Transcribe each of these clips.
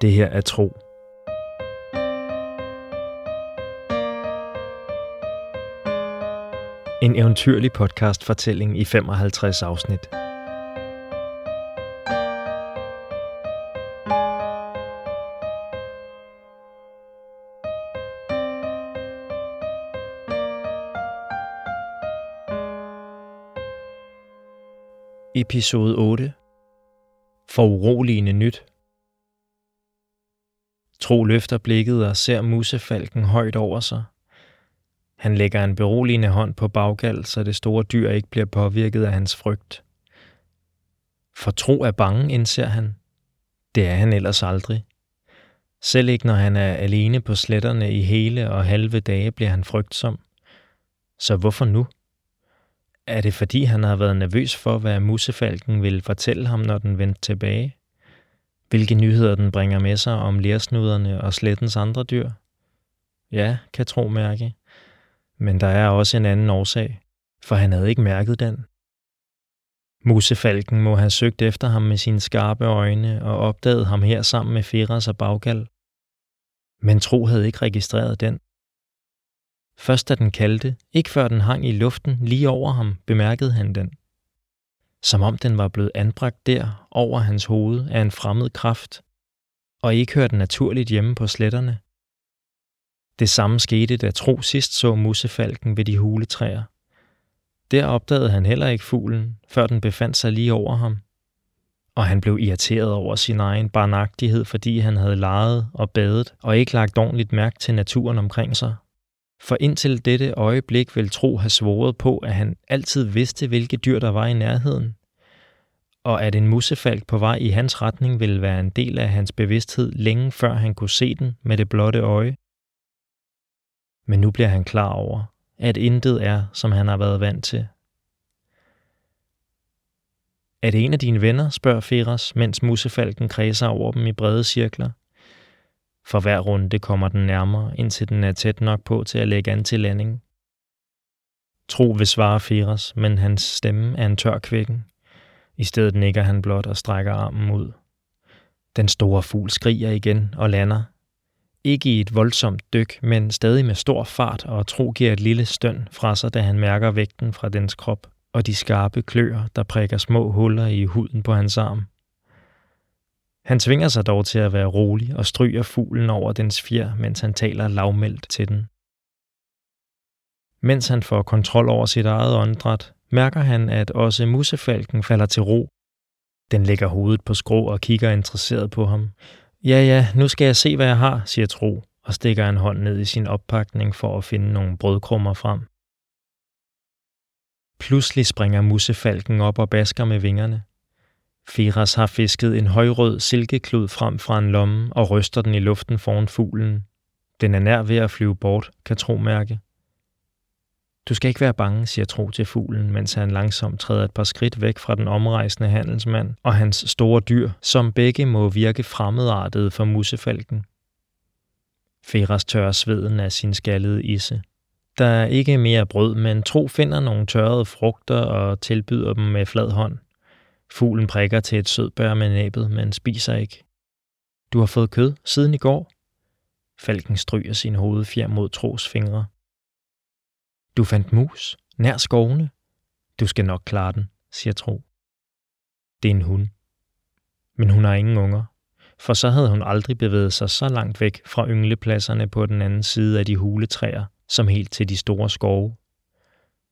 Det her er tro. En eventyrlig podcast-fortælling i 55 afsnit. Episode 8 For uroligende nyt Tro løfter blikket og ser musefalken højt over sig. Han lægger en beroligende hånd på baggal, så det store dyr ikke bliver påvirket af hans frygt. For Tro er bange, indser han. Det er han ellers aldrig. Selv ikke når han er alene på sletterne i hele og halve dage, bliver han frygtsom. Så hvorfor nu? Er det fordi, han har været nervøs for, hvad musefalken vil fortælle ham, når den vendte tilbage? Hvilke nyheder den bringer med sig om lærsnuderne og slettens andre dyr? Ja, kan tro mærke. Men der er også en anden årsag, for han havde ikke mærket den. Musefalken må have søgt efter ham med sine skarpe øjne og opdaget ham her sammen med Feras og Baggal. Men Tro havde ikke registreret den. Først da den kaldte, ikke før den hang i luften lige over ham, bemærkede han den. Som om den var blevet anbragt der over hans hoved af en fremmed kraft, og ikke hørte naturligt hjemme på sletterne. Det samme skete, da Tro sidst så musefalken ved de huletræer. Der opdagede han heller ikke fuglen, før den befandt sig lige over ham. Og han blev irriteret over sin egen barnagtighed, fordi han havde leget og badet og ikke lagt ordentligt mærke til naturen omkring sig for indtil dette øjeblik vil Tro have svoret på, at han altid vidste, hvilke dyr der var i nærheden, og at en musefalk på vej i hans retning ville være en del af hans bevidsthed længe før han kunne se den med det blotte øje. Men nu bliver han klar over, at intet er, som han har været vant til. Er det en af dine venner, spørger Feras, mens musefalken kredser over dem i brede cirkler. For hver runde kommer den nærmere, indtil den er tæt nok på til at lægge an til landing. Tro vil svare Firas, men hans stemme er en tør kvækken. I stedet nikker han blot og strækker armen ud. Den store fugl skriger igen og lander. Ikke i et voldsomt dyk, men stadig med stor fart, og Tro giver et lille støn fra sig, da han mærker vægten fra dens krop og de skarpe kløer, der prikker små huller i huden på hans arm. Han tvinger sig dog til at være rolig og stryger fuglen over dens fjer, mens han taler lavmældt til den. Mens han får kontrol over sit eget åndedræt, mærker han, at også musefalken falder til ro. Den lægger hovedet på skrå og kigger interesseret på ham. Ja, ja, nu skal jeg se, hvad jeg har, siger Tro, og stikker en hånd ned i sin oppakning for at finde nogle brødkrummer frem. Pludselig springer musefalken op og basker med vingerne. Firas har fisket en højrød silkeklud frem fra en lomme og ryster den i luften foran fuglen. Den er nær ved at flyve bort, kan Tro mærke. Du skal ikke være bange, siger Tro til fuglen, mens han langsomt træder et par skridt væk fra den omrejsende handelsmand og hans store dyr, som begge må virke fremmedartede for musefalken. Feras tørrer sveden af sin skaldede isse. Der er ikke mere brød, men Tro finder nogle tørrede frugter og tilbyder dem med flad hånd. Fuglen prikker til et sødbær med næbet, men spiser ikke. Du har fået kød siden i går? Falken stryger sin hovedfjer mod Tros fingre. Du fandt mus, nær skovene. Du skal nok klare den, siger Tro. Det er en hund. Men hun har ingen unger, for så havde hun aldrig bevæget sig så langt væk fra ynglepladserne på den anden side af de huletræer, som helt til de store skove.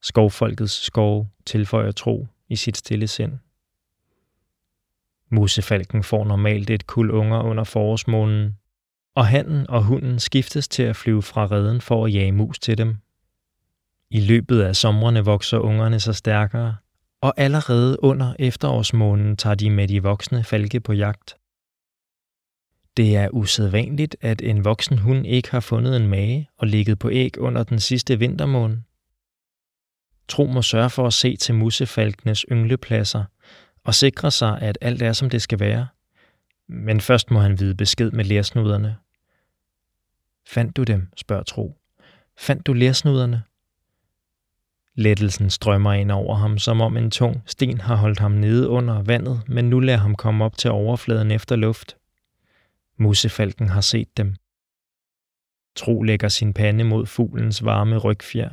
Skovfolkets skove tilføjer Tro i sit stille sind. Musefalken får normalt et kul unger under forårsmånen, og hannen og hunden skiftes til at flyve fra reden for at jage mus til dem. I løbet af somrene vokser ungerne sig stærkere, og allerede under efterårsmånen tager de med de voksne falke på jagt. Det er usædvanligt, at en voksen hund ikke har fundet en mage og ligget på æg under den sidste vintermåne. Tro må sørge for at se til musefalkenes ynglepladser og sikre sig, at alt er, som det skal være. Men først må han vide besked med lærsnuderne. Fandt du dem, spørger Tro. Fandt du lærsnuderne? Lettelsen strømmer ind over ham, som om en tung sten har holdt ham nede under vandet, men nu lader ham komme op til overfladen efter luft. Musefalken har set dem. Tro lægger sin pande mod fuglens varme rygfjer.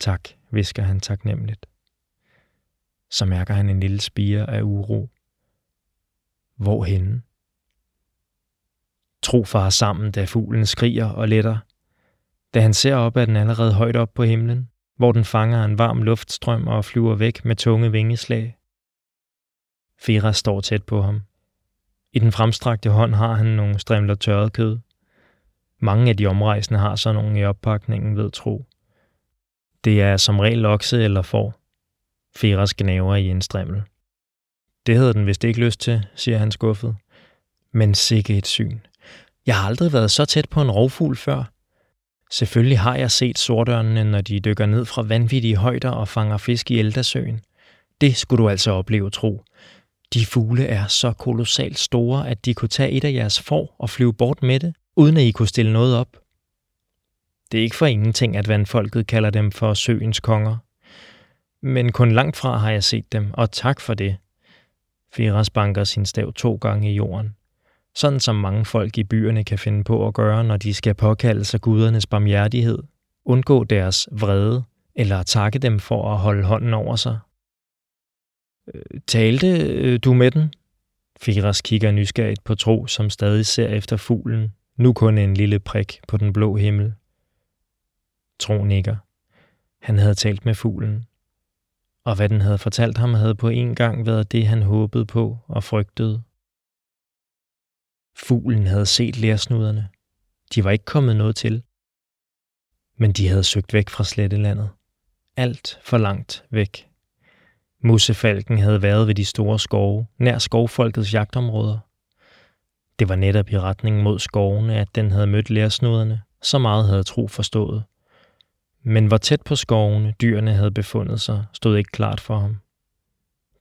Tak, visker han taknemmeligt. Så mærker han en lille spire af uro. Hvorhenne? Tro far sammen, da fuglen skriger og letter. Da han ser op, er den allerede højt op på himlen, hvor den fanger en varm luftstrøm og flyver væk med tunge vingeslag. Fira står tæt på ham. I den fremstrakte hånd har han nogle strimler tørret kød. Mange af de omrejsende har så nogle i oppakningen, ved tro. Det er som regel okse eller får. Feras gnaver i en strimmel. Det havde den vist ikke lyst til, siger han skuffet. Men sikke et syn. Jeg har aldrig været så tæt på en rovfugl før. Selvfølgelig har jeg set sortørnene, når de dykker ned fra vanvittige højder og fanger fisk i Eldasøen. Det skulle du altså opleve, tro. De fugle er så kolossalt store, at de kunne tage et af jeres får og flyve bort med det, uden at I kunne stille noget op. Det er ikke for ingenting, at vandfolket kalder dem for søens konger. Men kun langt fra har jeg set dem, og tak for det. Firas banker sin stav to gange i jorden. Sådan som mange folk i byerne kan finde på at gøre, når de skal påkalde sig gudernes barmhjertighed, undgå deres vrede eller takke dem for at holde hånden over sig. Øh, talte øh, du med den? Firas kigger nysgerrigt på Tro, som stadig ser efter fuglen, nu kun en lille prik på den blå himmel. Tro nikker. Han havde talt med fuglen. Og hvad den havde fortalt ham, havde på en gang været det, han håbede på og frygtede. Fuglen havde set lærsnuderne. De var ikke kommet noget til. Men de havde søgt væk fra slettelandet. Alt for langt væk. Musefalken havde været ved de store skove, nær skovfolkets jagtområder. Det var netop i retning mod skovene, at den havde mødt lærsnuderne, så meget havde tro forstået. Men hvor tæt på skovene dyrene havde befundet sig, stod ikke klart for ham.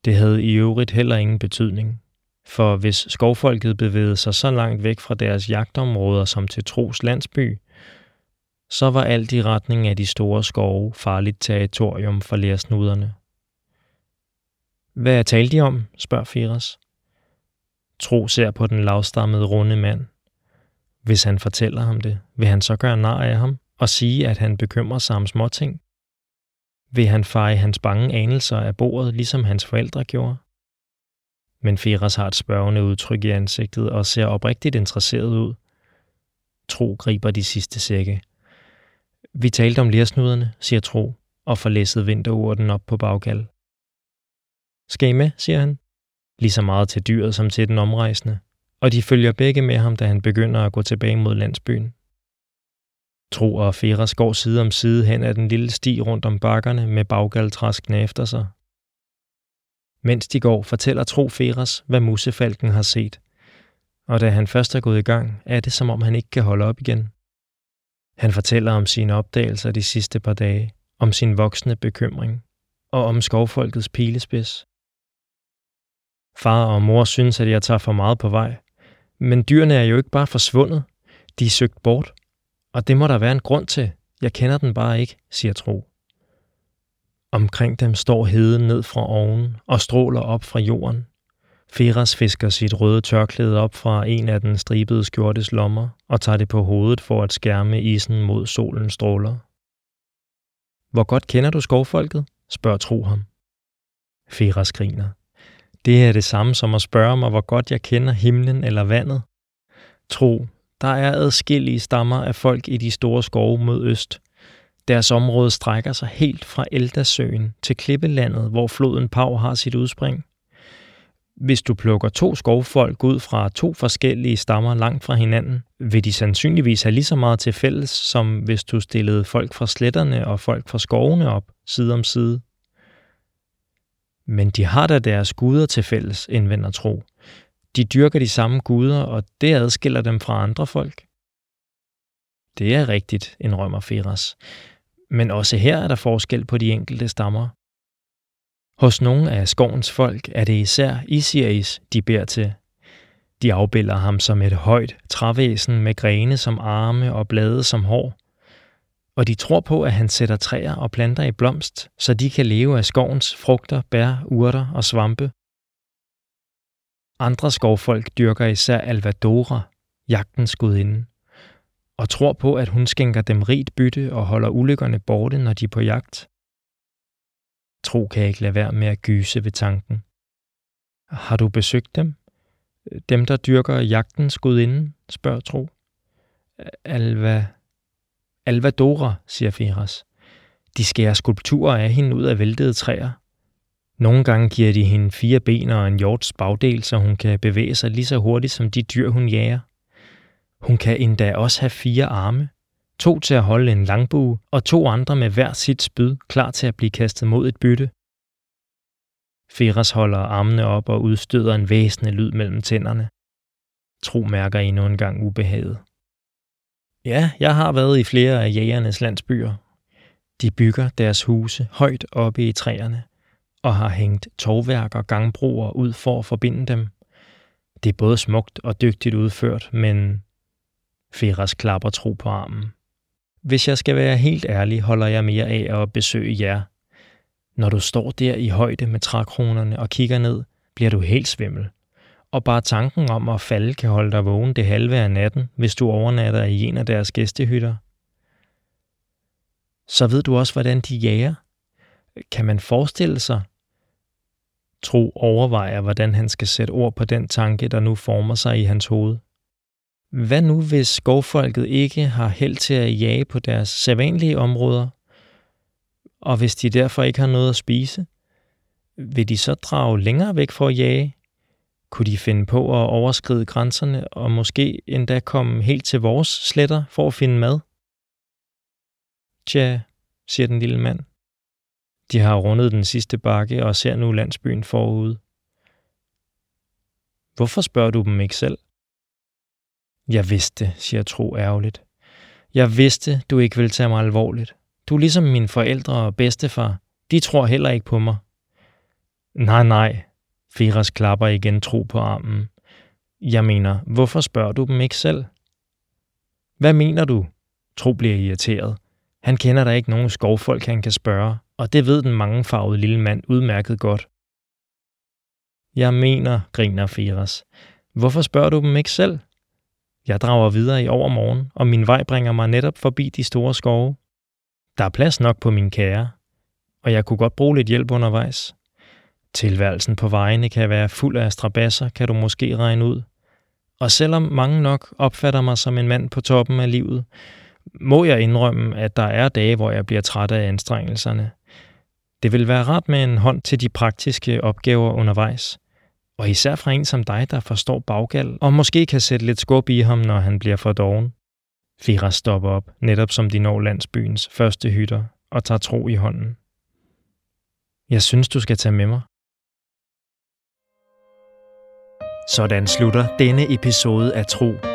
Det havde i øvrigt heller ingen betydning, for hvis skovfolket bevægede sig så langt væk fra deres jagtområder som til Tros landsby, så var alt i retning af de store skove farligt territorium for lærsnuderne. Hvad talte de om? spørger Firas. Tro ser på den lavstammede runde mand. Hvis han fortæller ham det, vil han så gøre nar af ham og sige, at han bekymrer sig om småting? Vil han feje hans bange anelser af bordet, ligesom hans forældre gjorde? Men Feras har et spørgende udtryk i ansigtet og ser oprigtigt interesseret ud. Tro griber de sidste sække. Vi talte om lærsnuderne, siger Tro, og får læsset vinterurten op på bagkald. Skal I med, siger han. Lige så meget til dyret som til den omrejsende, og de følger begge med ham, da han begynder at gå tilbage mod landsbyen. Tro og Feras går side om side hen ad den lille sti rundt om bakkerne med baggaltraskene efter sig. Mens de går, fortæller Tro Feras, hvad musefalken har set. Og da han først er gået i gang, er det som om han ikke kan holde op igen. Han fortæller om sine opdagelser de sidste par dage, om sin voksne bekymring og om skovfolkets pilespids. Far og mor synes, at jeg tager for meget på vej. Men dyrene er jo ikke bare forsvundet. De er søgt bort. Og det må der være en grund til. Jeg kender den bare ikke, siger Tro. Omkring dem står heden ned fra oven og stråler op fra jorden. Feras fisker sit røde tørklæde op fra en af den stribede skjortes lommer og tager det på hovedet for at skærme isen mod solens stråler. Hvor godt kender du skovfolket? spørger Tro ham. Feras griner. Det er det samme som at spørge mig, hvor godt jeg kender himlen eller vandet. Tro, der er adskillige stammer af folk i de store skove mod øst. Deres område strækker sig helt fra Eldasøen til Klippelandet, hvor floden Pau har sit udspring. Hvis du plukker to skovfolk ud fra to forskellige stammer langt fra hinanden, vil de sandsynligvis have lige så meget til fælles, som hvis du stillede folk fra sletterne og folk fra skovene op, side om side. Men de har da deres guder til fælles, indvender tro. De dyrker de samme guder, og det adskiller dem fra andre folk. Det er rigtigt, indrømmer Feras. Men også her er der forskel på de enkelte stammer. Hos nogle af skovens folk er det især Isiris, de beder til. De afbilder ham som et højt trævæsen med grene som arme og blade som hår. Og de tror på, at han sætter træer og planter i blomst, så de kan leve af skovens frugter, bær, urter og svampe. Andre skovfolk dyrker især Alvadora, jagtens gudinde, og tror på, at hun skænker dem rigt bytte og holder ulykkerne borte, når de er på jagt. Tro kan ikke lade være med at gyse ved tanken. Har du besøgt dem? Dem, der dyrker jagtens gudinde, spørger Tro. Alva... Alvadora, siger Feras. De skærer skulpturer af hende ud af væltede træer. Nogle gange giver de hende fire ben og en hjorts bagdel, så hun kan bevæge sig lige så hurtigt som de dyr, hun jager. Hun kan endda også have fire arme. To til at holde en langbue, og to andre med hver sit spyd, klar til at blive kastet mod et bytte. Feras holder armene op og udstøder en væsende lyd mellem tænderne. Tro mærker endnu en gang ubehaget. Ja, jeg har været i flere af jægernes landsbyer. De bygger deres huse højt oppe i træerne og har hængt tovværk og gangbroer ud for at forbinde dem. Det er både smukt og dygtigt udført, men Feras klapper tro på armen. Hvis jeg skal være helt ærlig, holder jeg mere af at besøge jer. Når du står der i højde med trækronerne og kigger ned, bliver du helt svimmel. Og bare tanken om at falde kan holde dig vågen det halve af natten, hvis du overnatter i en af deres gæstehytter. Så ved du også, hvordan de jager. Kan man forestille sig? Tro overvejer, hvordan han skal sætte ord på den tanke, der nu former sig i hans hoved. Hvad nu, hvis skovfolket ikke har held til at jage på deres sædvanlige områder, og hvis de derfor ikke har noget at spise? Vil de så drage længere væk for at jage? Kunne de finde på at overskride grænserne og måske endda komme helt til vores sletter for at finde mad? Tja, siger den lille mand. De har rundet den sidste bakke og ser nu landsbyen forud. Hvorfor spørger du dem ikke selv? Jeg vidste, siger Tro ærgerligt. Jeg vidste, du ikke ville tage mig alvorligt. Du er ligesom mine forældre og bedstefar. De tror heller ikke på mig. Nej, nej. Firas klapper igen Tro på armen. Jeg mener, hvorfor spørger du dem ikke selv? Hvad mener du? Tro bliver irriteret. Han kender der ikke nogen skovfolk, han kan spørge, og det ved den mangefarvede lille mand udmærket godt. Jeg mener, griner Firas. Hvorfor spørger du dem ikke selv? Jeg drager videre i overmorgen, og min vej bringer mig netop forbi de store skove. Der er plads nok på min kære, og jeg kunne godt bruge lidt hjælp undervejs. Tilværelsen på vejene kan være fuld af strabasser, kan du måske regne ud. Og selvom mange nok opfatter mig som en mand på toppen af livet, må jeg indrømme, at der er dage, hvor jeg bliver træt af anstrengelserne. Det vil være rart med en hånd til de praktiske opgaver undervejs. Og især fra en som dig, der forstår baggal, og måske kan sætte lidt skub i ham, når han bliver for doven. Fira stopper op, netop som de når landsbyens første hytter, og tager tro i hånden. Jeg synes, du skal tage med mig. Sådan slutter denne episode af Tro.